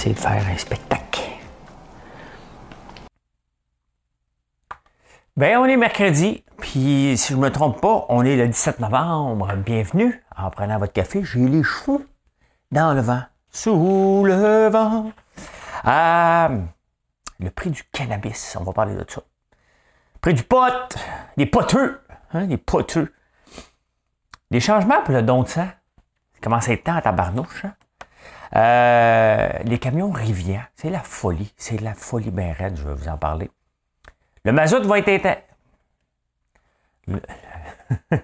Essayer de faire un spectacle. Bien, on est mercredi, puis si je ne me trompe pas, on est le 17 novembre. Bienvenue. En prenant votre café, j'ai les cheveux dans le vent, sous le vent. Euh, le prix du cannabis, on va parler de ça. Prix du pot, des poteux, hein, des poteux. Des changements pour le don de sang. Ça commence à être temps à tabarnouche. Hein? Euh, les camions Rivière, c'est la folie. C'est la folie bien je vais vous en parler. Le mazout va être... Le,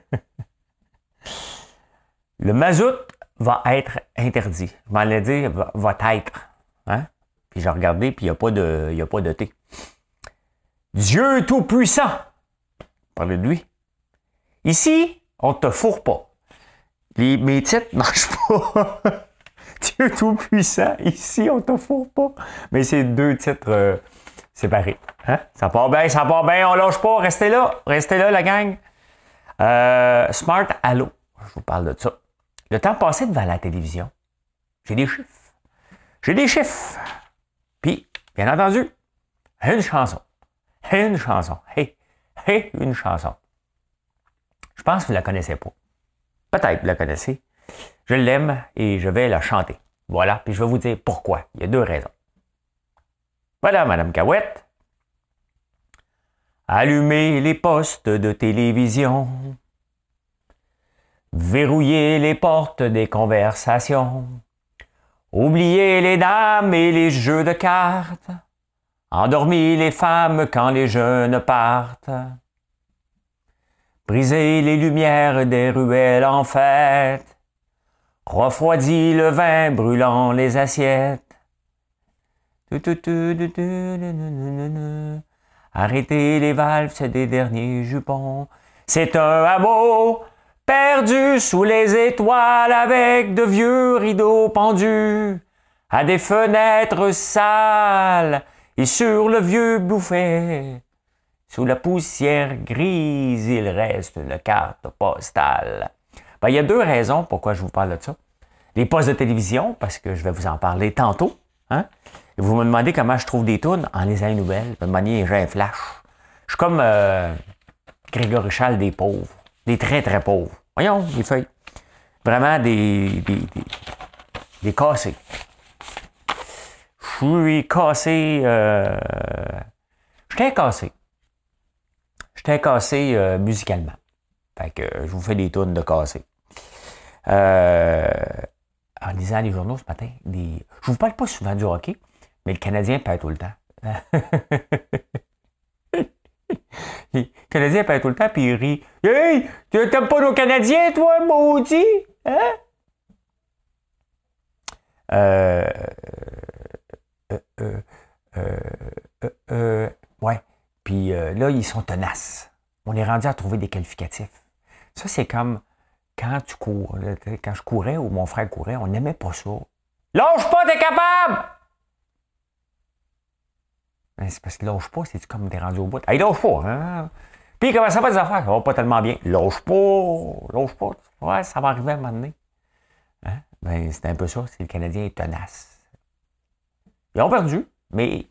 le mazout va être interdit. Je m'en va, être. Hein? Puis j'ai regardé, puis il n'y a pas de, a pas de thé. Dieu Tout-Puissant. Parlez de lui. Ici, on te fourre pas. Les, mes titres ne marchent pas. Dieu Tout-Puissant. Ici, on te fourre pas. Mais c'est deux titres euh, séparés. Hein? Ça part bien, ça part bien, on lâche pas. Restez là, restez là, la gang. Euh, Smart Allo. Je vous parle de ça. Le temps passé devant la télévision, j'ai des chiffres. J'ai des chiffres. Puis, bien entendu, une chanson. Une chanson. Hey, hey, une chanson. Je pense que vous la connaissez pas. Peut-être vous la connaissez. Je l'aime et je vais la chanter. Voilà, puis je vais vous dire pourquoi. Il y a deux raisons. Voilà, Madame Cahouette. Allumez les postes de télévision. Verrouillez les portes des conversations. Oubliez les dames et les jeux de cartes. Endormis les femmes quand les jeunes partent. Brisez les lumières des ruelles en fête. Refroidis le vin brûlant les assiettes. Arrêtez les valves des derniers jupons. C'est un hameau perdu sous les étoiles avec de vieux rideaux pendus à des fenêtres sales et sur le vieux bouffet. Sous la poussière grise, il reste une carte postale. Ben, il y a deux raisons pourquoi je vous parle de ça. Les postes de télévision, parce que je vais vous en parler tantôt. Hein? Et vous me demandez comment je trouve des tunes en lisant les nouvelles. De manière, j'ai un flash. Je suis comme euh, Grégory Charles des pauvres. Des très, très pauvres. Voyons, les feuilles. Vraiment des, des, cassés. Je suis cassé. Euh, J'étais cassé. J'étais cassé euh, musicalement. Fait que je vous fais des tunes de cassé. Euh, en lisant les journaux ce matin, je vous parle pas souvent du hockey, mais le Canadien perd tout le temps. le Canadien perd tout le temps, puis il rit. Hey, tu t'aimes pas nos Canadiens, toi, maudit? Hein? Euh, euh, euh, ouais. Puis là, ils sont tenaces. On est rendu à trouver des qualificatifs. Ça, c'est comme quand tu cours. Quand je courais ou mon frère courait, on n'aimait pas ça. Lâche pas, t'es capable! C'est parce que lâche pas, c'est comme t'es rendu au bout? Hey, lâche pas, hein? Puis comment ça va des affaires? Ça va pas tellement bien. Lâche pas, lâche pas. Ouais, ça va arriver à un moment donné. Hein? Ben, c'est un peu ça, c'est le Canadien est tenace. Ils ont perdu, mais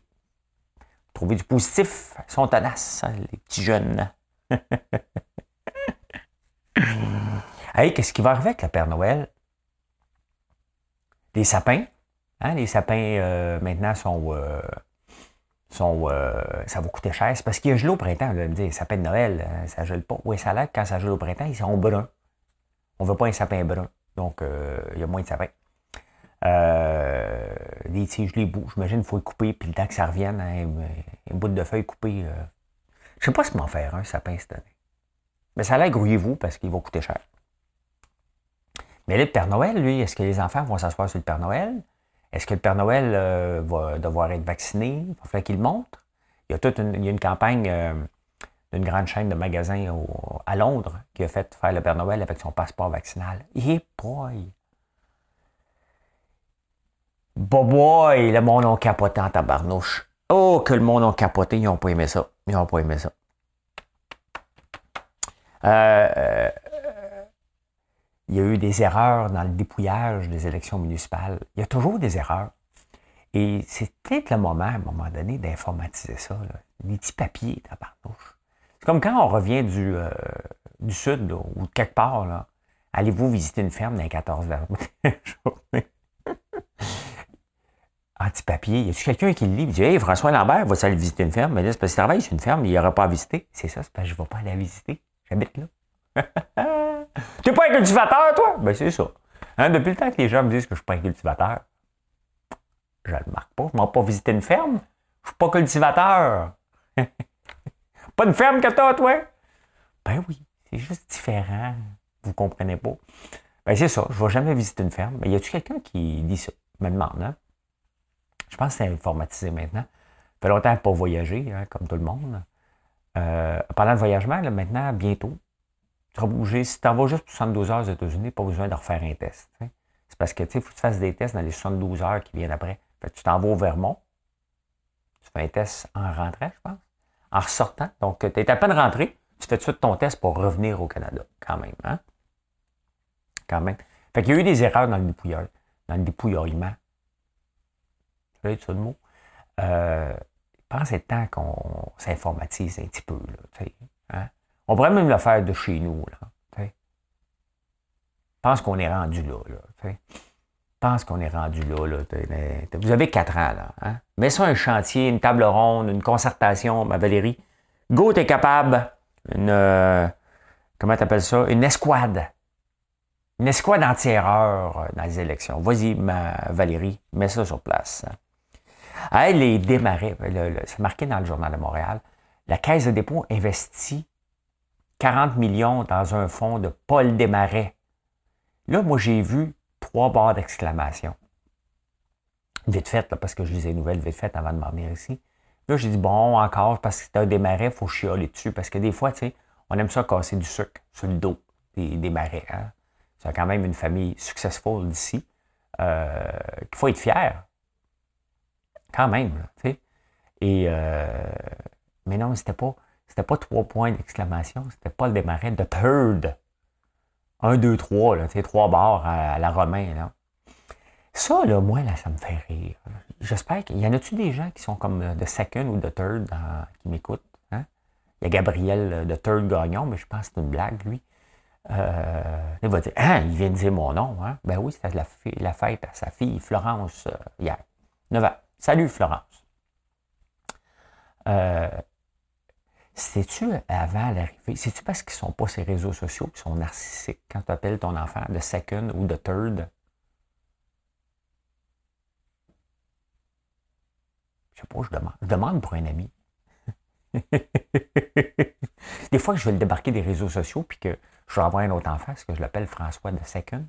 trouver du positif, ils sont tenaces, hein, les petits jeunes. hey, qu'est-ce qui va arriver avec le Père Noël? Les sapins. Hein, les sapins, euh, maintenant, sont. Euh, sont euh, ça va coûter cher. C'est parce qu'il y a gelé au printemps. Là, me dire, les sapins de Noël, ça gèle pas. Oui, ça a quand ça gèle au printemps, ils sont bruns. On ne veut pas un sapin brun. Donc, il y a moins de sapins. les tiges, les bouts, j'imagine qu'il faut les couper, puis le temps que ça revienne, hein, une, bout de feuilles coupées. je sais pas si m'en faire un sapin cette année. Mais ça a l'air grouillez-vous parce qu'il va coûter cher. Mais le Père Noël, lui, est-ce que les enfants vont s'asseoir sur le Père Noël? Est-ce que le Père Noël euh, va devoir être vacciné? Il va falloir qu'il montre. Il y a toute une, campagne euh, d'une grande chaîne de magasins à Londres qui a fait faire le Père Noël avec son passeport vaccinal. Et boy! Boy, le monde a capoté en tabarnouche. Oh, que le monde a capoté, ils n'ont pas aimé ça. Ils n'ont pas aimé ça. Euh, il y a eu des erreurs dans le dépouillage des élections municipales. Il y a toujours des erreurs. Et c'est peut-être le moment, à un moment donné, d'informatiser ça. Là. Des petits papiers, tabarnouche. C'est comme quand on revient du, euh, sud ou de quelque part. Allez-vous visiter une ferme dans les 14 journée? Anti-papier. Y a-tu quelqu'un qui le lit et dit Hey, François Lambert, va aller visiter une ferme? Mais là, c'est parce qu'il travaille sur une ferme, il aura pas à visiter. C'est ça, c'est parce que je ne vais pas aller la visiter. J'habite là. T'es pas un cultivateur, toi? Ben, c'est ça. Hein, depuis le temps que les gens me disent que je suis pas un cultivateur, je le marque pas. Je m'en pas visiter une ferme. Je suis pas cultivateur. pas une ferme que t'as, toi? Ben oui, c'est juste différent. Vous comprenez pas. Ben, c'est ça. Je vais jamais visiter une ferme. Mais y a-tu quelqu'un qui dit ça? Me demande, hein? Je pense que c'est informatisé maintenant. Ça fait longtemps pas voyager, hein, comme tout le monde. Euh, parlant de voyagement, là, maintenant, bientôt, tu. Si tu en vas juste 72 heures aux États-Unis, pas besoin de refaire un test. C'est parce que il faut que tu fasses des tests dans les 72 heures qui viennent après. Fait tu t'en vas au Vermont. Tu fais un test en rentrant, je pense. En ressortant. Donc, tu es à peine rentré. Tu fais tout de suite ton test pour revenir au Canada, quand même. Hein? Quand même. Fait qu'il y a eu des erreurs dans le dépouilleur, dans le dépouillement. Tu as ça le mot? Euh, je pense que c'est temps qu'on s'informatise un petit peu. Là, hein? On pourrait même le faire de chez nous. Là, je pense qu'on est rendu là. là je pense qu'on est rendu là. là vous avez quatre ans. Là, hein? Mets ça un chantier, une table ronde, une concertation, ma Valérie. Go, t'es capable. Une. Euh, comment t'appelles ça? Une escouade. Une escouade anti-erreur euh, dans les élections. Vas-y, ma Valérie, mets ça sur place. Elle les démarrait. C'est marqué dans le Journal de Montréal. La Caisse de dépôt investit 40 millions dans un fonds de Paul Desmarais. Là, moi, j'ai vu trois barres d'exclamation. Vite fait, parce que je lisais les nouvelles vite fait avant de m'en venir ici. Là, j'ai dit, bon, encore, parce que c'est un démarrais, il faut chialer dessus. Parce que des fois, tu sais, on aime ça casser du sucre sur le dos des, des marais. Hein? C'est quand même une famille successful d'ici. Euh, qu'il faut être fier quand même, tu sais. Et, euh, mais non, c'était pas, c'était pas trois points d'exclamation, c'était pas le démarrer de third. Un, deux, trois, là, trois barres à, la romain, là. Ça, là, moi, là, ça me fait rire. J'espère qu'il y en a-tu des gens qui sont comme de second ou de third qui m'écoutent? Hein? Il y a Gabriel de third Gagnon, mais je pense que c'est une blague, lui. Euh, il va dire, hein, il vient de dire mon nom. Hein? Ben oui, c'était la, la, fête à sa fille Florence euh, hier. 9 ans. Salut Florence. Euh, c'est-tu avant l'arrivée? C'est-tu parce qu'ils sont pas ces réseaux sociaux qui sont narcissiques quand tu appelles ton enfant de second ou de third? Je sais pas, je demande, je demande pour un ami. des fois je vais le débarquer des réseaux sociaux puis que je vais avoir un autre enfant, est-ce que je l'appelle François de second?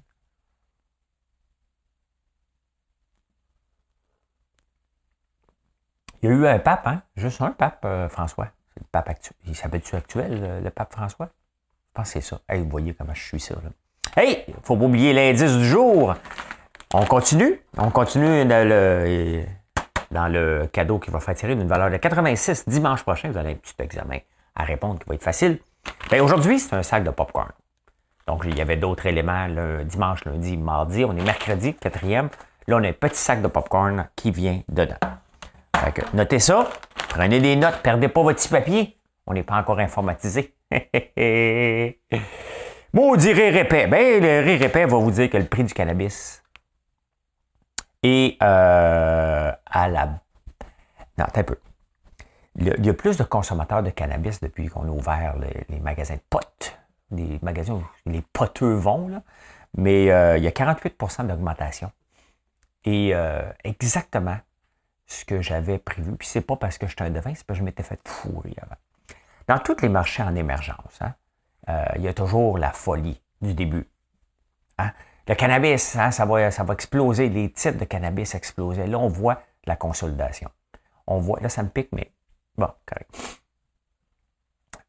Il y a eu un pape, hein? Juste un pape, euh, François. Le pape actuel. Il s'appelle-tu actuel, le, pape François? Je pense que c'est ça. Hey, vous voyez comment je suis ça, là. Hey! Faut pas oublier l'indice du jour. On continue? On continue dans le, dans le cadeau qui va faire tirer d'une valeur de 86 dimanche prochain. Vous avez un petit examen à répondre qui va être facile. Bien, aujourd'hui, c'est un sac de popcorn. Donc, il y avait d'autres éléments le dimanche, lundi, mardi. On est mercredi, quatrième. Là, on a un petit sac de popcorn qui vient dedans notez ça, prenez des notes, perdez pas votre petit papier. On n'est pas encore informatisé. Maudit rire épais. Ben, le rire épais va vous dire que le prix du cannabis est euh, à la. Non, un peu. Il y a plus de consommateurs de cannabis depuis qu'on a ouvert les, magasins de potes. Les magasins où les poteux vont. Mais euh, il y a 48% d'augmentation. Et euh, exactement ce que j'avais prévu. Puis c'est pas parce que j'étais un devin, c'est parce que je m'étais fait pourrir avant. Dans tous les marchés en émergence, hein, euh, il y a toujours la folie du début. Hein. Le cannabis, hein, ça, va, ça va exploser. Les types de cannabis explosaient. Là, on voit la consolidation. On voit, là, ça me pique, mais bon, correct.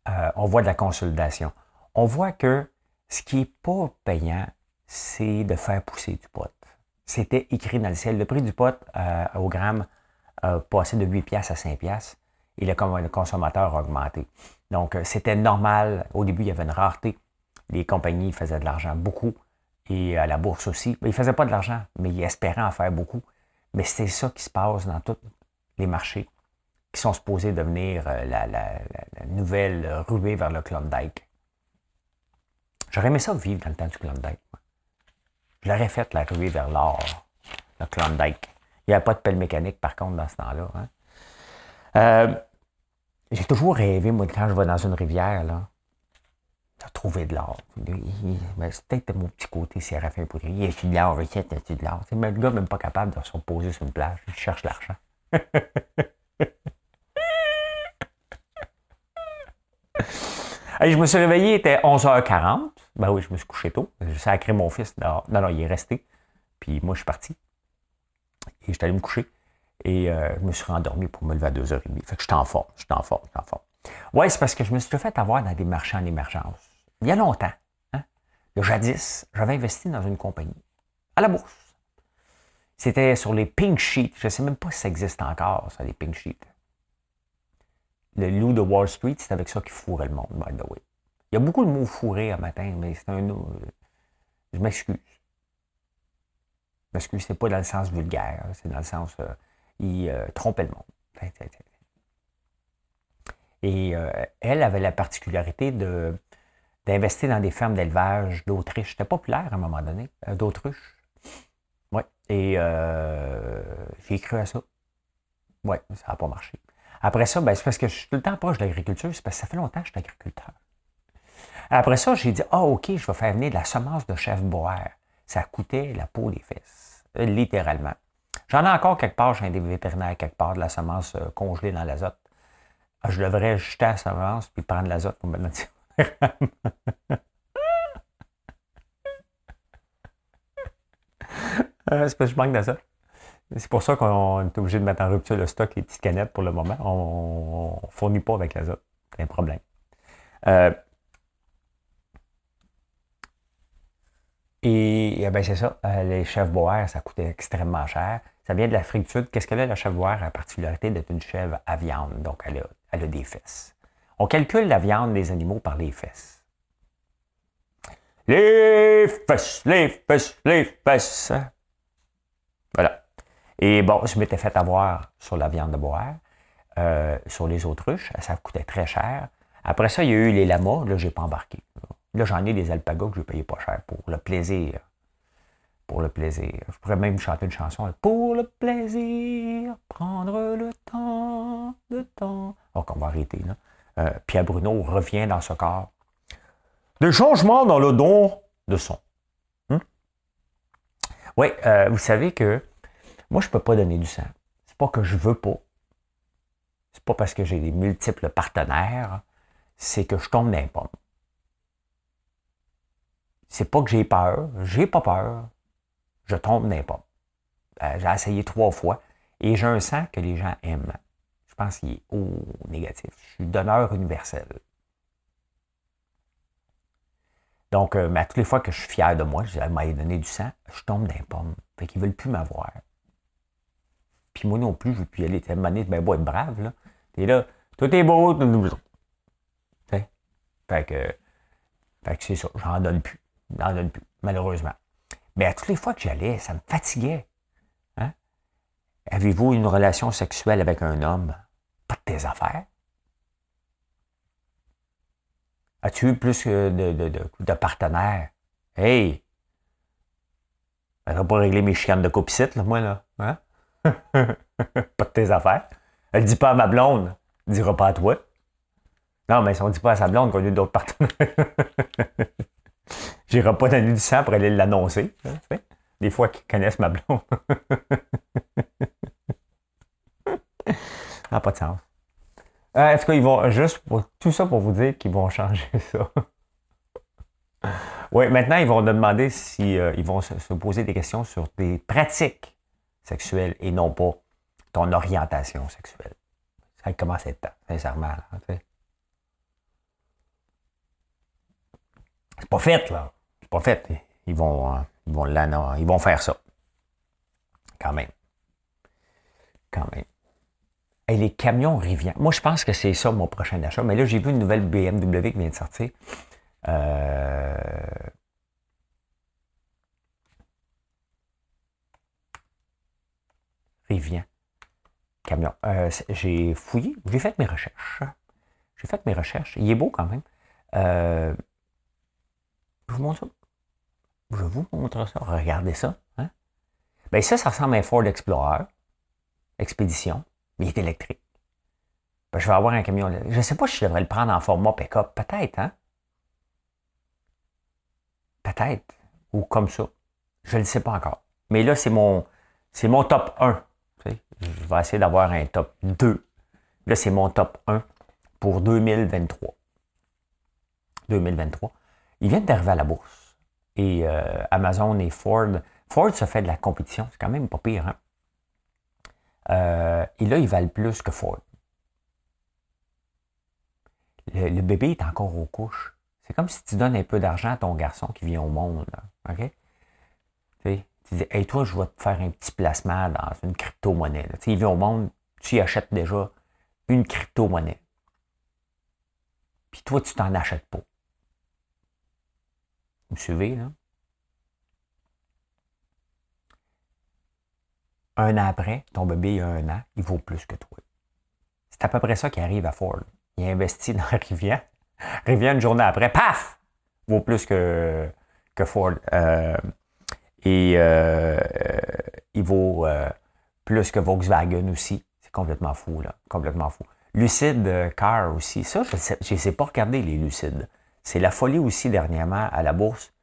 Euh, on voit de la consolidation. On voit que ce qui n'est pas payant, c'est de faire pousser du pot. C'était écrit dans le ciel. Le prix du pot euh, au gramme passé de 8 pièces à 5 pièces et le, consommateur a augmenté. Donc, euh, c'était normal. Au début, il y avait une rareté. Les compagnies faisaient de l'argent beaucoup et à la bourse aussi. Ils ne faisaient pas de l'argent, mais ils espéraient en faire beaucoup. Mais c'est ça qui se passe dans tous les marchés qui sont supposés devenir euh, la, nouvelle ruée vers le Klondike. J'aurais aimé ça vivre dans le temps du Klondike. Je l'aurais fait, la ruée vers l'or, le Klondike. Il n'y a pas de pelle mécanique, par contre, dans ce temps-là. Hein. Euh, j'ai toujours rêvé, moi, quand je vais dans une rivière, là, de trouver de l'or. C'est peut-être mon petit côté Séraphin Poudrier. Il y a de l'or, il y a de l'or. Le gars même pas capable de se reposer sur une plage. Il cherche l'argent. je me suis réveillé, il était 11h40. Ben oui, je me suis couché tôt. J'ai sacré mon fils. Non, non, il est resté. Puis moi, je suis parti. Et j'étais allé me coucher. Et euh, je me suis rendormi pour me lever à 2h30. Fait que j'étais en forme, j'étais en forme, j'étais en forme. Ouais, c'est parce que je me suis fait avoir dans des marchés en émergence. Il y a longtemps. Hein? jadis, j'avais investi dans une compagnie. À la bourse. C'était sur les pink sheets. Je ne sais même pas si ça existe encore, ça, les pink sheets. Le loup de Wall Street, c'est avec ça qu'il fourrait le monde, by the way. Il y a beaucoup de mots fourrés à matin, mais c'est un. Je m'excuse. M'excuse, c'est pas dans le sens vulgaire, c'est dans le sens. Euh, il euh, trompait le monde. Et euh, elle avait la particularité de, d'investir dans des fermes d'élevage d'Autriche. C'était populaire à un moment donné, d'Autriche. Oui. Et j'ai cru à ça. Oui, ça n'a pas marché. Après ça, ben, c'est parce que je suis tout le temps proche de l'agriculture, c'est parce que ça fait longtemps que je suis agriculteur. Après ça, j'ai dit, ah, OK, je vais faire venir de la semence de chef boire. Ça coûtait la peau des fesses, littéralement. J'en ai encore quelque part, j'ai des vétérinaires quelque part, de la semence euh, congelée dans l'azote. Ah, je devrais jeter la semence puis prendre l'azote pour me mettre C'est parce que je manque d'azote. C'est pour ça qu'on est obligé de mettre en rupture le stock, les petites canettes pour le moment. On ne fournit pas avec l'azote. C'est un problème. Euh, et, eh ben c'est ça, euh, les chèvres boères, ça coûtait extrêmement cher. Ça vient de l'Afrique du Sud. Qu'est-ce que là, la chèvre boère a la particularité d'être une chèvre à viande, donc elle a, elle a des fesses. On calcule la viande des animaux par les fesses. Les fesses, les fesses, les fesses. Voilà. Et bon, je m'étais fait avoir sur la viande de boire, euh, sur les autruches, ça coûtait très cher. Après ça, il y a eu les lamas, là, j'ai pas embarqué. Là, j'en ai des alpagas que je payé pas cher pour le plaisir. Pour le plaisir. Je pourrais même chanter une chanson. Pour le plaisir, prendre le temps, le temps. Donc, on va arrêter, là. Euh, Pierre Bruno revient dans ce corps. Des changements dans le don de son. Hmm? Oui, euh, vous savez que moi, je ne peux pas donner du sang. C'est pas que je veux pas. C'est pas parce que j'ai des multiples partenaires, c'est que je tombe dans les pommes. C'est pas que j'ai peur, j'ai pas peur, je tombe pommes. Euh, j'ai essayé trois fois et j'ai un sang que les gens aiment. Je pense qu'il est au négatif. Je suis donneur universel. Donc, euh, mais à toutes les fois que je suis fier de moi, je m'a donné du sang, je tombe dans les pommes. Fait qu'ils ne veulent plus m'avoir. Puis moi non plus, je veux plus y aller. Tu donné, ben, beau être brave, là. T'es là, tout est beau, tout Fait que, fait que c'est ça, j'en donne plus. J'en donne plus, malheureusement. Mais à toutes les fois que j'allais, ça me fatiguait. Hein? Avez-vous une relation sexuelle avec un homme? Pas de tes affaires. As-tu eu plus de, de, de, de partenaires? Hey! Ça va pas régler mes chicanes de copicite, là, moi, là. Hein? pas de tes affaires. Elle dit pas à ma blonde, elle dira pas à toi. Non, mais si on dit pas à sa blonde qu'on a eu d'autres partenaires. J'irai pas donner du sang pour aller l'annoncer. Hein, Des fois qu'ils connaissent ma blonde. n'a pas de sens. Euh, est-ce qu'ils vont juste pour tout ça pour vous dire qu'ils vont changer ça? Oui, maintenant, ils vont te demander si ils vont se, poser des questions sur tes pratiques sexuelles et non pas ton orientation sexuelle. Ça commence à être temps, sincèrement. c'est pas fait, là. Pas fait. Ils vont, ils vont, ils vont faire ça. Quand même. Quand même. Et les camions Rivian. Moi, je pense que c'est ça mon prochain achat. Mais là, j'ai vu une nouvelle BMW qui vient de sortir. Euh... Rivian. Camion. Euh, j'ai fouillé, j'ai fait mes recherches. J'ai fait mes recherches. Il est beau quand même. Euh, je vous montre ça. Je vous montre ça. Regardez ça. Hein? Ben ça, ça ressemble à un Ford Explorer. Expédition. Mais il est électrique. Ben, je vais avoir un camion. Je ne sais pas si je devrais le prendre en format pick-up. Peut-être, hein? Peut-être. Ou comme ça. Je ne le sais pas encore. Mais là, c'est mon, c'est mon top 1. Je vais essayer d'avoir un top 2. Là, c'est mon top 1 pour 2023. 2023. Ils viennent d'arriver à la bourse. Et euh, Amazon et Ford. Ford se fait de la compétition. C'est quand même pas pire. Hein? Euh, et là, ils valent plus que Ford. Le, bébé est encore aux couches. C'est comme si tu donnes un peu d'argent à ton garçon qui vient au monde. OK? Tu, dis, hey, toi, je vais te faire un petit placement dans une crypto-monnaie. Il vient au monde, tu achètes déjà une crypto-monnaie. Puis toi, tu t'en achètes pas. Vous suivez, là? Un an après, ton bébé a un an, il vaut plus que toi. C'est à peu près ça qui arrive à Ford. Il investit dans Rivian. Rivian, une journée après, paf! Vaut plus que, Ford. Euh, et euh, il vaut euh, plus que Volkswagen aussi. C'est complètement fou, là. Complètement fou. Lucid Car aussi. Ça, je ne sais pas regarder les Lucides. C'est la folie aussi dernièrement à la bourse.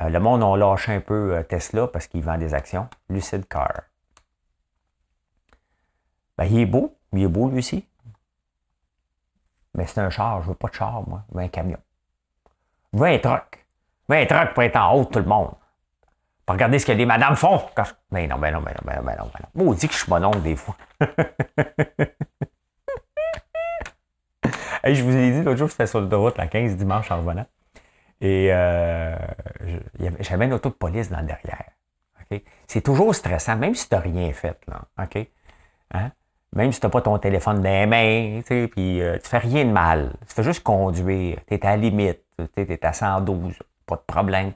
Euh, le monde a lâché un peu euh, Tesla parce qu'il vend des actions. Lucid Car. Ben, il est beau. Il est beau, lui aussi. Mais c'est un char. Je veux pas de char, moi. Je veux un camion. Je veux un truck. Veux un truck pour être en haut tout le monde. Pour regarder ce que les madames font. Ben non, ben non, ben non, ben non, ben non. Ben non. Moi, on dit que je suis mon oncle des fois. je vous ai dit l'autre jour, j'étais sur l'autoroute la 15 dimanche en revenant. Et euh, j'avais une auto de police dans le derrière. C'est toujours stressant, même si tu n'as rien fait. Là? Hein? Même si tu n'as pas ton téléphone dans les mains, puis euh, tu fais rien de mal. Tu fais juste conduire. Tu es à la limite. Tu es à 112. Pas de problème.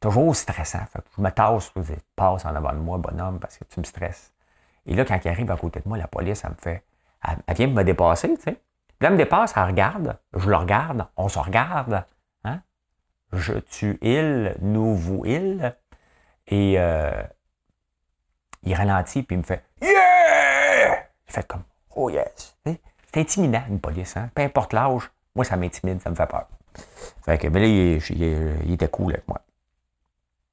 Toujours stressant. je me tasse, je passe en avant de moi, bonhomme, parce que tu me stresses. Et là, quand il arrive à côté de moi, la police, elle me fait. Elle, elle vient me dépasser, tu sais. Puis là, elle me dépasse, elle regarde, je le regarde, on se regarde. Hein? Je, tu, il, nous, vous, il. Et euh, il ralentit, puis il me fait Yeah! Il fait comme Oh yes! C'est intimidant, une police. Hein? Peu importe l'âge, moi, ça m'intimide, ça me fait peur. Fait que, mais là, il, était cool avec moi.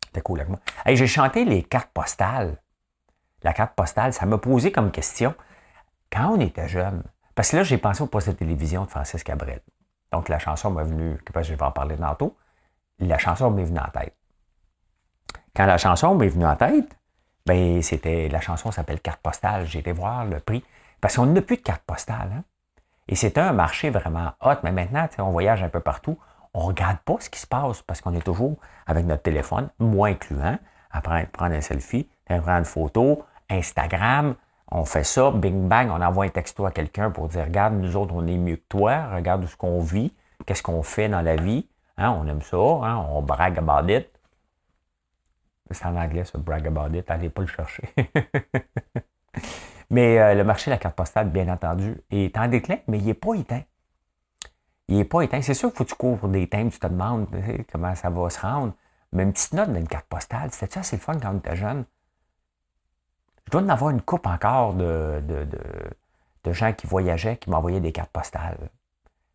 Il était cool avec moi. J'ai chanté les cartes postales. La carte postale, ça m'a posé comme question. Quand on était jeune, parce que là, j'ai pensé au poste de télévision de Francis Cabrel. Donc, la chanson m'est venue, je vais en parler tantôt, la chanson m'est venue en tête. Quand la chanson m'est venue en tête, ben, c'était, la chanson s'appelle Carte postale. J'ai été voir le prix. Parce qu'on n'a plus de carte postale. Hein? Et c'était un marché vraiment hot. Mais maintenant, on voyage un peu partout. On ne regarde pas ce qui se passe parce qu'on est toujours avec notre téléphone, moins incluant, à prendre, prendre un selfie, à prendre une photo, Instagram, on fait ça, bing bang, on envoie un texto à quelqu'un pour dire Regarde, nous autres, on est mieux que toi, regarde ce qu'on vit, qu'est-ce qu'on fait dans la vie. Hein, on aime ça, hein, on brag about it. C'est en anglais, ça, brag about it, allez pas le chercher. mais euh, le marché de la carte postale, bien entendu, est en déclin, mais il n'est pas éteint. Il n'est pas éteint. C'est sûr qu'il faut que tu couvres des thèmes, tu te demandes comment ça va se rendre. Mais une petite note d'une carte postale, c'était ça, c'est le fun quand on était jeune? Je dois en avoir une coupe encore de, de, gens qui voyageaient, qui m'envoyaient des cartes postales.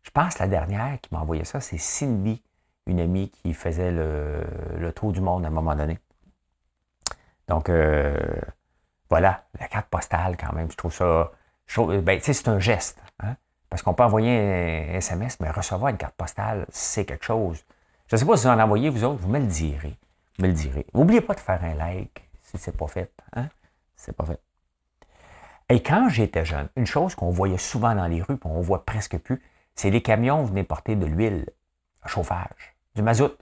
Je pense la dernière qui m'a envoyé ça, c'est Cindy, une amie qui faisait le, tour du monde à un moment donné. Donc, euh, voilà, la carte postale quand même, je trouve ça... Ben, c'est un geste. Hein? Parce qu'on peut envoyer un SMS, mais recevoir une carte postale, c'est quelque chose. Je ne sais pas si vous en envoyez, vous autres, vous me le direz. Vous me le direz. N'oubliez pas de faire un like si ce n'est pas fait. Hein? C'est pas fait. Et quand j'étais jeune, une chose qu'on voyait souvent dans les rues, qu'on voit presque plus, c'est les camions venaient porter de l'huile à chauffage, du mazout.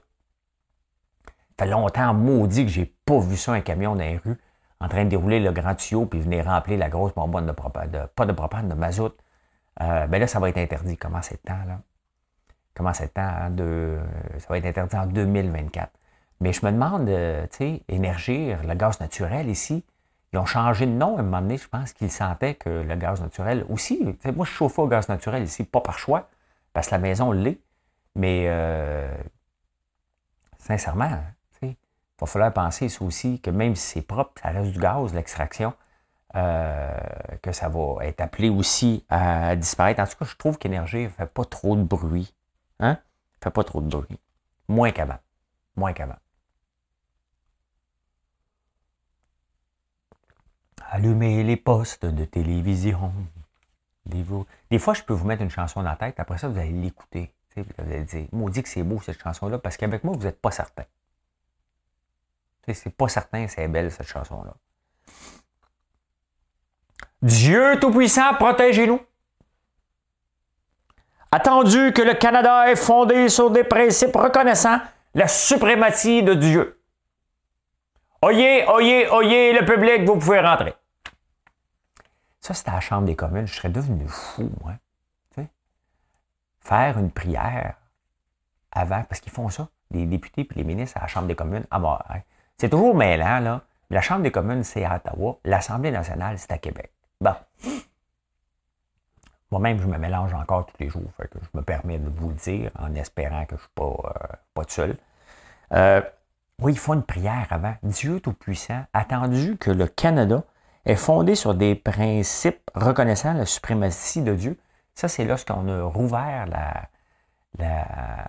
Ça fait longtemps, maudit, que j'ai pas vu ça, un camion dans les rues, en train de dérouler le grand tuyau puis venir remplir la grosse bonbonne de propane, de, pas de propane, de mazout. Euh, ben là, ça va être interdit. Comment c'est le temps, là? Comment c'est le temps? Hein, de, ça va être interdit en 2024. Mais je me demande, euh, tu sais, Énergir, le gaz naturel ici, ils ont changé de nom à un moment donné. Je pense qu'ils sentaient que le gaz naturel aussi. Moi, je chauffe au gaz naturel ici, pas par choix, parce que la maison l'est. Mais euh, sincèrement, il va falloir penser ça aussi, que même si c'est propre, ça reste du gaz, l'extraction, euh, que ça va être appelé aussi à disparaître. En tout cas, je trouve qu'énergie ne fait pas trop de bruit. Hein? fait pas trop de bruit. Moins qu'avant. Moins qu'avant. Allumez les postes de télévision. Des fois, je peux vous mettre une chanson dans la tête, après ça, vous allez l'écouter. Vous allez dire, maudit que c'est beau cette chanson-là, parce qu'avec moi, vous n'êtes pas certain. C'est pas certain c'est belle cette chanson-là. Dieu Tout-Puissant, protégez-nous. Attendu que le Canada est fondé sur des principes reconnaissant la suprématie de Dieu. Oyez, oyez, oyez, le public, vous pouvez rentrer. Ça, c'était à la Chambre des communes. Je serais devenu fou, moi. Faire une prière avant, parce qu'ils font ça, les députés et les ministres à la Chambre des communes à hein. C'est toujours mêlant, là. La Chambre des communes, c'est à Ottawa. L'Assemblée nationale, c'est à Québec. Bon. Moi-même, je me mélange encore tous les jours. Que je me permets de vous le dire en espérant que je ne suis pas, euh, pas tout seul. Euh, oui, il faut une prière avant. Dieu Tout-Puissant, attendu que le Canada est fondé sur des principes reconnaissant la suprématie de Dieu. Ça, c'est lorsqu'on a rouvert la, la,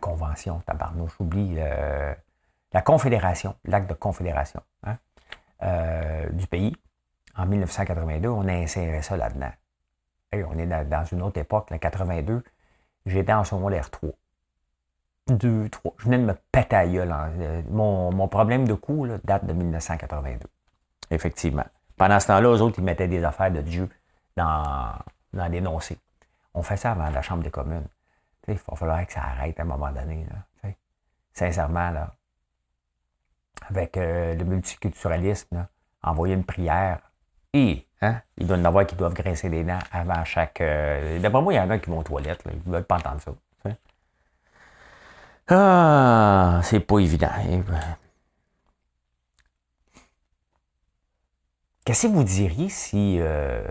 convention, tabarnouche, j'oublie, euh, la confédération, l'acte de confédération hein, euh, du pays. En 1982, on a inséré ça là-dedans. on est dans, une autre époque, la 82, j'étais en secondaire 3 deux, trois. Je venais de me péter à gueule. Hein. Euh, mon, problème de coup date de 1982. Effectivement. Pendant ce temps-là, eux autres, ils mettaient des affaires de Dieu dans, dans l'énoncé. On fait ça avant la Chambre des communes. il va falloir que ça arrête à un moment donné. Sincèrement, là, avec euh, le multiculturalisme, envoyer une prière. Et, hein, il doit y en avoir qui doivent graisser les dents avant chaque. Euh, D'après moi, il y en a qui vont aux toilettes. ils ne veulent pas entendre ça. Ah, c'est pas évident. Qu'est-ce que vous diriez si euh,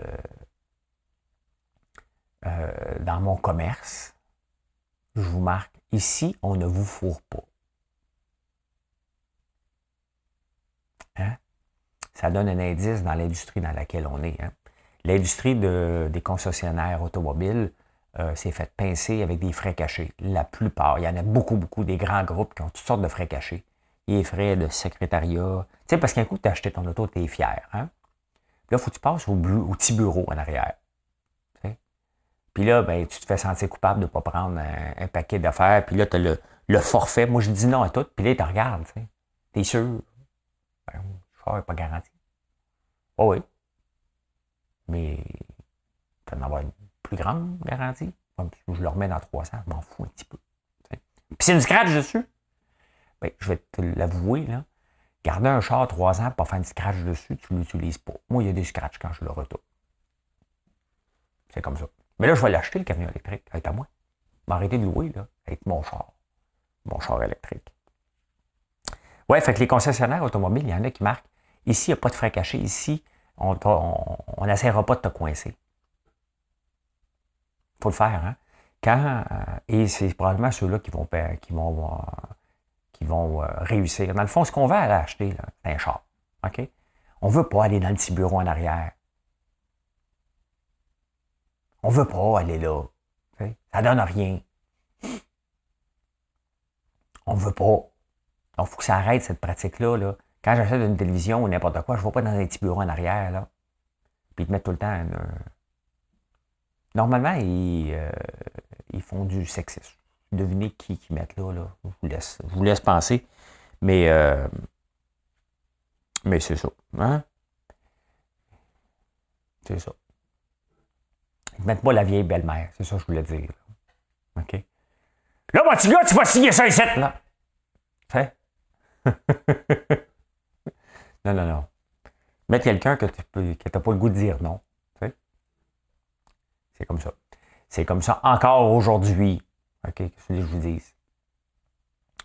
euh, dans mon commerce, je vous marque, ici, on ne vous fourre pas? Hein? Ça donne un indice dans l'industrie dans laquelle on est. Hein? L'industrie des concessionnaires automobiles, euh, s'est fait pincer avec des frais cachés. La plupart. Il y en a beaucoup, beaucoup des grands groupes qui ont toutes sortes de frais cachés. Les frais de secrétariat. Tu sais, parce qu'un coup, tu as acheté ton auto, tu es fier. Hein? Là, il faut que tu passes au, petit bureau en arrière. Puis là, ben, tu te fais sentir coupable de ne pas prendre un, paquet d'affaires. Puis là, tu as le, forfait. Moi, je dis non à tout. Puis là, ils te regardent. Tu es sûr? Ben, le n'est pas garanti. Oh oui. Mais tu en avoir une plus grande garantie. Je le remets dans 300, je m'en fous un petit peu. Puis c'est une scratch dessus. Ben, je vais te l'avouer, là. Garder un char 3 ans pour faire une scratch dessus, tu ne l'utilises pas. Moi, il y a des scratchs quand je le retourne. C'est comme ça. Mais là, je vais l'acheter, le camion électrique. être à moi. M'arrêter de louer, là, avec mon char. Mon char électrique. Ouais, fait que les concessionnaires automobiles, il y en a qui marquent. Ici, il n'y a pas de frais cachés. Ici, on n'essaiera pas de te coincer faut le faire. Hein? Quand, euh, et c'est probablement ceux-là qui vont, qui vont, euh, qui vont euh, réussir. Dans le fond, ce qu'on va aller acheter, c'est un char. OK? On ne veut pas aller dans le petit bureau en arrière. On ne veut pas aller là. Ça ne donne rien. On ne veut pas. Donc, il faut que ça arrête cette pratique-là. Là. Quand j'achète une télévision ou n'importe quoi, je ne vais pas dans un petit bureau en arrière. Là. Puis ils te mettent tout le temps Normalement, ils, euh, ils font du sexisme. devinez qui qui mettent là, là. Je, vous laisse, vous laisse penser. Mais, euh, mais c'est ça. Hein? C'est ça. Ils mettent pas la vieille belle-mère. C'est ça que je voulais dire. OK? Là, mon petit gars, tu vas signer ça ici, là. Fait? non, non, non. Mettre quelqu'un que tu t'as pas le goût de dire non. C'est comme ça. C'est comme ça encore aujourd'hui. OK? Qu'est-ce que je vous dis?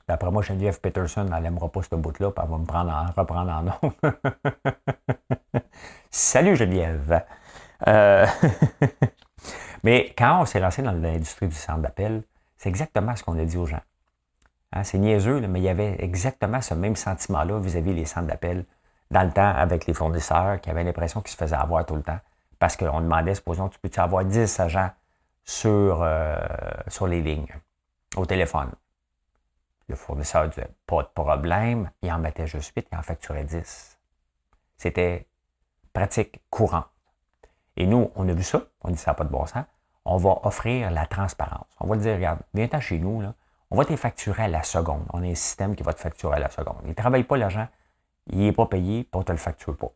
D'après moi, Geneviève Peterson, elle n'aimera pas ce bout-là, puis elle va me prendre en, reprendre en nom. Salut Geneviève. Euh, mais quand on s'est lancé dans l'industrie du centre d'appel, c'est exactement ce qu'on a dit aux gens. Hein, c'est niaiseux, mais il y avait exactement ce même sentiment-là vis-à-vis des centres d'appel dans le temps avec les fournisseurs qui avaient l'impression qu'ils se faisaient avoir tout le temps. Parce qu'on demandait, supposons, tu peux-tu avoir 10 agents sur, euh, sur les lignes, au téléphone. Le fournisseur disait pas de problème, il en mettait juste 8, il en facturait 10. C'était pratique courante. Et nous, on a vu ça, on dit ça n'a pas de bon sens. On va offrir la transparence. On va dire, regarde, viens-t'en chez nous, là. on va te facturer à la seconde. On a un système qui va te facturer à la seconde. Il ne travaille pas l'argent, il n'est pas payé, puis on ne te le facture pas.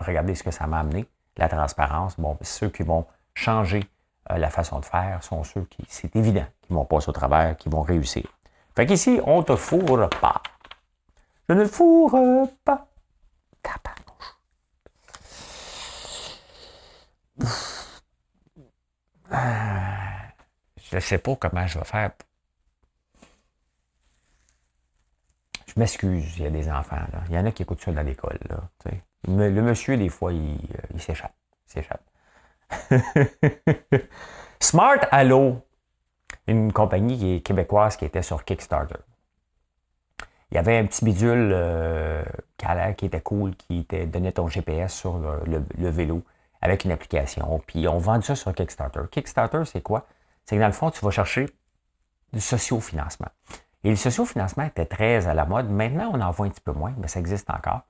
Regardez ce que ça m'a amené. La transparence, bon, ceux qui vont changer euh, la façon de faire sont ceux qui, c'est évident, qui vont passer au travers, qui vont réussir. Fait qu'ici, on te fourre pas. Je ne fourre pas. Je ne sais pas comment je vais faire. Je m'excuse, il y a des enfants. Là. Il y en a qui écoutent ça dans l'école. Le monsieur, des fois, il, euh, il s'échappe. S'échappe. Smart Allo, une compagnie québécoise qui était sur Kickstarter. Il y avait un petit bidule euh, qui était cool, qui te donnait ton GPS sur le, vélo avec une application. Puis on vend ça sur Kickstarter. Kickstarter, c'est quoi? C'est que dans le fond, tu vas chercher du socio-financement. Et le socio-financement était très à la mode. Maintenant, on en voit un petit peu moins, mais ça existe encore.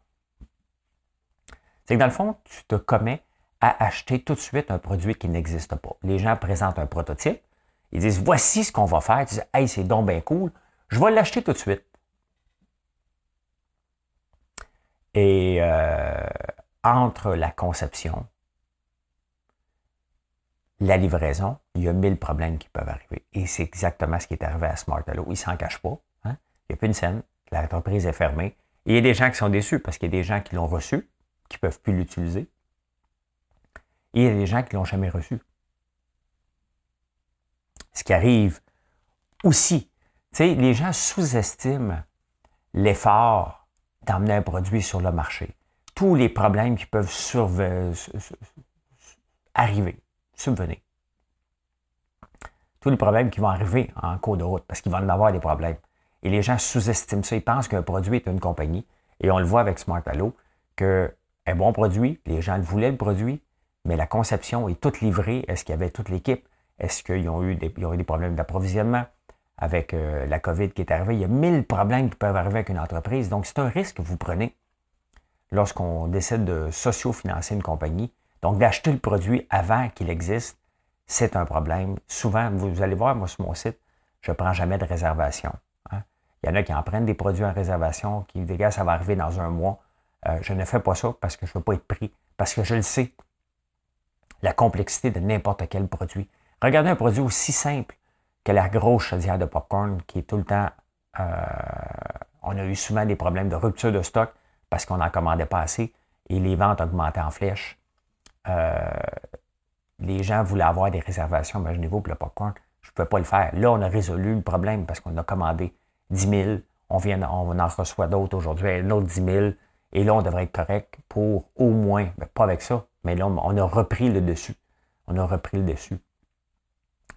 C'est que dans le fond, tu te commets à acheter tout de suite un produit qui n'existe pas. Les gens présentent un prototype, ils disent voici ce qu'on va faire. Ils disent hey, c'est donc bien cool, je vais l'acheter tout de suite. Et euh, entre la conception, la livraison, il y a mille problèmes qui peuvent arriver. Et c'est exactement ce qui est arrivé à Smart Allo. Ils ne s'en cachent pas. Hein. Il n'y a plus une scène. L'entreprise est fermée. Et il y a des gens qui sont déçus parce qu'il y a des gens qui l'ont reçu, qui ne peuvent plus l'utiliser. Et il y a des gens qui ne l'ont jamais reçu. Ce qui arrive aussi, tu sais, les gens sous-estiment l'effort d'emmener un produit sur le marché. Tous les problèmes qui peuvent arriver, subvenir. Tous les problèmes qui vont arriver en cours de route, parce qu'ils vont en avoir des problèmes. Et les gens sous-estiment ça. Ils pensent qu'un produit est une compagnie. Et on le voit avec Smart Allo, qu'un bon produit, les gens voulaient le produit, mais la conception est toute livrée. Est-ce qu'il y avait toute l'équipe? Est-ce qu'ils ont, eu des, eu des problèmes d'approvisionnement avec euh, la COVID qui est arrivée? Il y a mille problèmes qui peuvent arriver avec une entreprise. Donc, c'est un risque que vous prenez lorsqu'on décide de socio-financer une compagnie. Donc, d'acheter le produit avant qu'il existe, c'est un problème. Souvent, vous allez voir, moi, sur mon site, je ne prends jamais de réservation. Hein. Il y en a qui en prennent des produits en réservation, qui disent, ça va arriver dans un mois. Euh, je ne fais pas ça parce que je ne veux pas être pris, parce que je le sais la complexité de n'importe quel produit. Regardez un produit aussi simple que la grosse chaudière de popcorn qui est tout le temps... Euh, on a eu souvent des problèmes de rupture de stock parce qu'on n'en commandait pas assez et les ventes augmentaient en flèche. Euh, les gens voulaient avoir des réservations, imaginez-vous, pour le popcorn. Je ne pouvais pas le faire. Là, on a résolu le problème parce qu'on a commandé 10 000. On, vient, on en reçoit d'autres aujourd'hui, un autre 10 000. Et là, on devrait être correct pour au moins, ben, pas avec ça, mais là, on a repris le dessus. On a repris le dessus.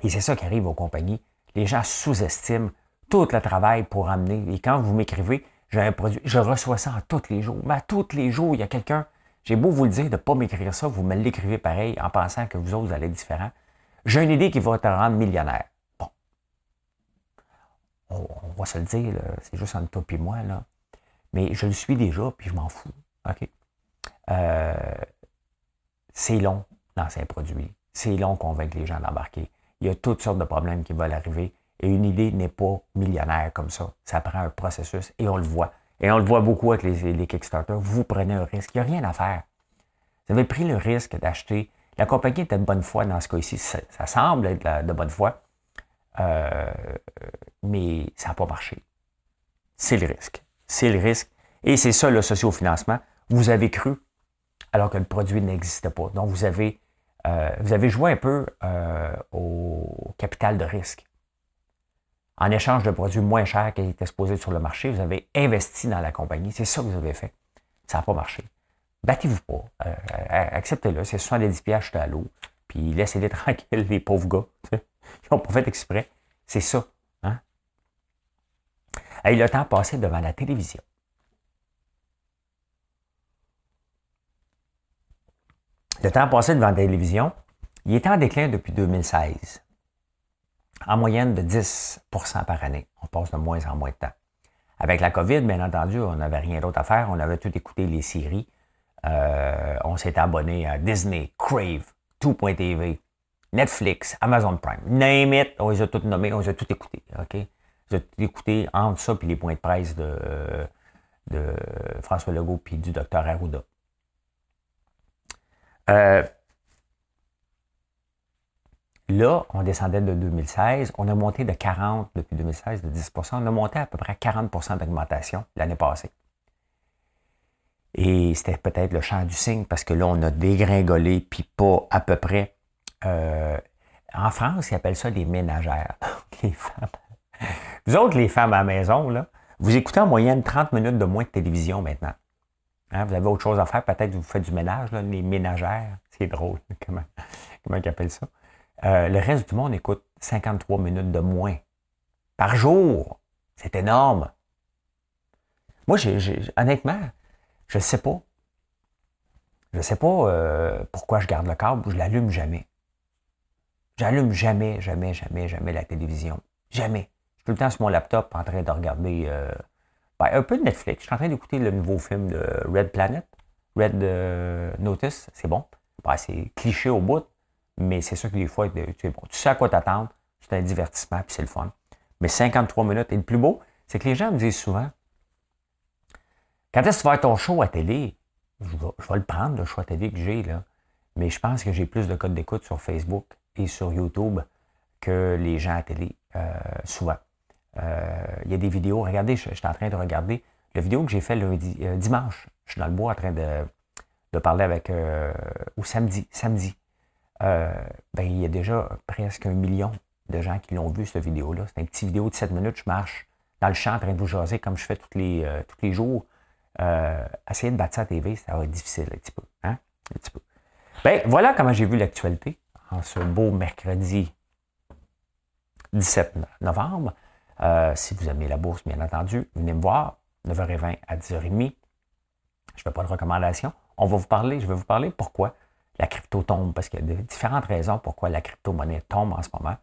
Et c'est ça qui arrive aux compagnies. Les gens sous-estiment tout le travail pour amener. Et quand vous m'écrivez, j'ai un produit, je reçois ça à tous les jours. Mais à tous les jours, il y a quelqu'un, j'ai beau vous le dire de ne pas m'écrire ça, vous me l'écrivez pareil en pensant que vous autres, allez être différents. J'ai une idée qui va te rendre millionnaire. Bon. On, va se le dire, c'est juste entre toi et moi, là. Mais je le suis déjà, puis je m'en fous. OK? Euh, c'est long dans ces produits. C'est long convaincre les gens d'embarquer. Il y a toutes sortes de problèmes qui veulent arriver Et une idée n'est pas millionnaire comme ça. Ça prend un processus et on le voit. Et on le voit beaucoup avec les, les Kickstarter. Vous prenez un risque. Il n'y a rien à faire. Vous avez pris le risque d'acheter. La compagnie était de bonne foi dans ce cas-ci. Ça, semble être de bonne foi. Euh, mais ça n'a pas marché. C'est le risque. C'est le risque. Et c'est ça le socio-financement. Vous avez cru alors que le produit n'existait pas. Donc, vous avez, euh, joué un peu euh, au capital de risque. En échange de produits moins chers qui étaient exposés sur le marché, vous avez investi dans la compagnie. C'est ça que vous avez fait. Ça n'a pas marché. Battez-vous pas. Euh, acceptez-le. C'est 70 pièces à l'eau. Puis laissez-les tranquilles, les pauvres gars. Ils n'ont pas fait exprès. C'est ça. Et le temps passé devant la télévision. Le temps passé devant la télévision, il est en déclin depuis 2016. En moyenne de 10% par année. On passe de moins en moins de temps. Avec la COVID, bien entendu, on n'avait rien d'autre à faire. On avait tout écouté les séries. Euh, on s'est abonné à Disney, Crave, Tout.tv, Netflix, Amazon Prime, name it. On les a tous nommés, on les a tous écoutés. OK? Écoutés entre ça et les points de presse de, de François Legault puis du docteur Arruda. Euh, là, on descendait de 2016. On a monté de 40 depuis 2016, de 10% On a monté à peu près 40% d'augmentation l'année passée. Et c'était peut-être le champ du signe parce que là, on a dégringolé, puis pas à peu près. Euh, en France, ils appellent ça des ménagères. les femmes. Vous autres, les femmes à la maison, vous écoutez en moyenne 30 minutes de moins de télévision maintenant. Hein, vous avez autre chose à faire, peut-être vous faites du ménage, les ménagères. C'est drôle, comment, comment ils appellent ça. Euh, le reste du monde écoute 53 minutes de moins par jour. C'est énorme. Moi, honnêtement, je ne sais pas. Je ne sais pas euh, pourquoi je garde le câble, je l'allume jamais. J'allume jamais, jamais, jamais, jamais la télévision. Jamais. Je suis tout le temps sur mon laptop en train de regarder euh, ben, un peu de Netflix. Je suis en train d'écouter le nouveau film de Red Planet, Red euh, Notice. C'est bon. Ben, c'est cliché au bout, mais c'est sûr que des fois, tu, sais à quoi t'attendre. C'est un divertissement, puis c'est le fun. Mais 53 minutes. Et le plus beau, c'est que les gens me disent souvent Quand est-ce que tu vas être ton show à télé? Je vais, le prendre, le show à télé que j'ai, là. Mais je pense que j'ai plus de codes d'écoute sur Facebook et sur YouTube que les gens à télé, euh, souvent. Euh, il y a des vidéos. Regardez, je, suis en train de regarder la vidéo que j'ai fait lundi, euh, dimanche. Je suis dans le bois en train de, parler avec. Euh, ou samedi. Samedi. ben, il y a déjà presque un million de gens qui l'ont vu, cette vidéo-là. C'est un petit vidéo de 7 minutes. Je marche dans le champ en train de vous jaser comme je fais tous les, tous les jours. essayer de battre ça à TV, ça va être difficile un petit peu. Hein? Ben, voilà comment j'ai vu l'actualité en ce beau mercredi 17 novembre. Euh, si vous aimez la bourse, bien entendu, venez me voir, 9h20 à 10h30. Je ne fais pas de recommandation. On va vous parler, je vais vous parler pourquoi la crypto tombe, parce qu'il y a différentes raisons pourquoi la crypto-monnaie tombe en ce moment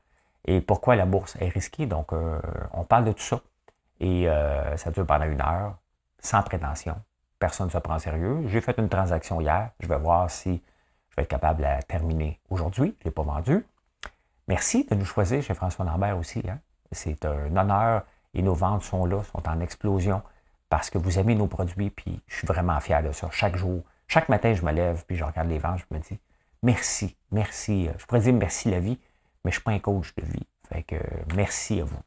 et pourquoi la bourse est risquée. Donc, euh, on parle de tout ça. Et euh, ça dure pendant une heure, sans prétention. Personne ne se prend sérieux. J'ai fait une transaction hier. Je vais voir si je vais être capable de la terminer aujourd'hui. Je ne l'ai pas vendu. Merci de nous choisir chez François Lambert aussi. Hein. C'est un honneur et nos ventes sont là, sont en explosion parce que vous aimez nos produits, puis je suis vraiment fier de ça. Chaque jour, chaque matin, je me lève, puis je regarde les ventes, je me dis merci, merci. Je pourrais dire merci la vie, mais je ne suis pas un coach de vie. Fait que merci à vous.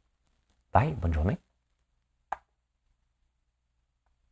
Bye, bonne journée.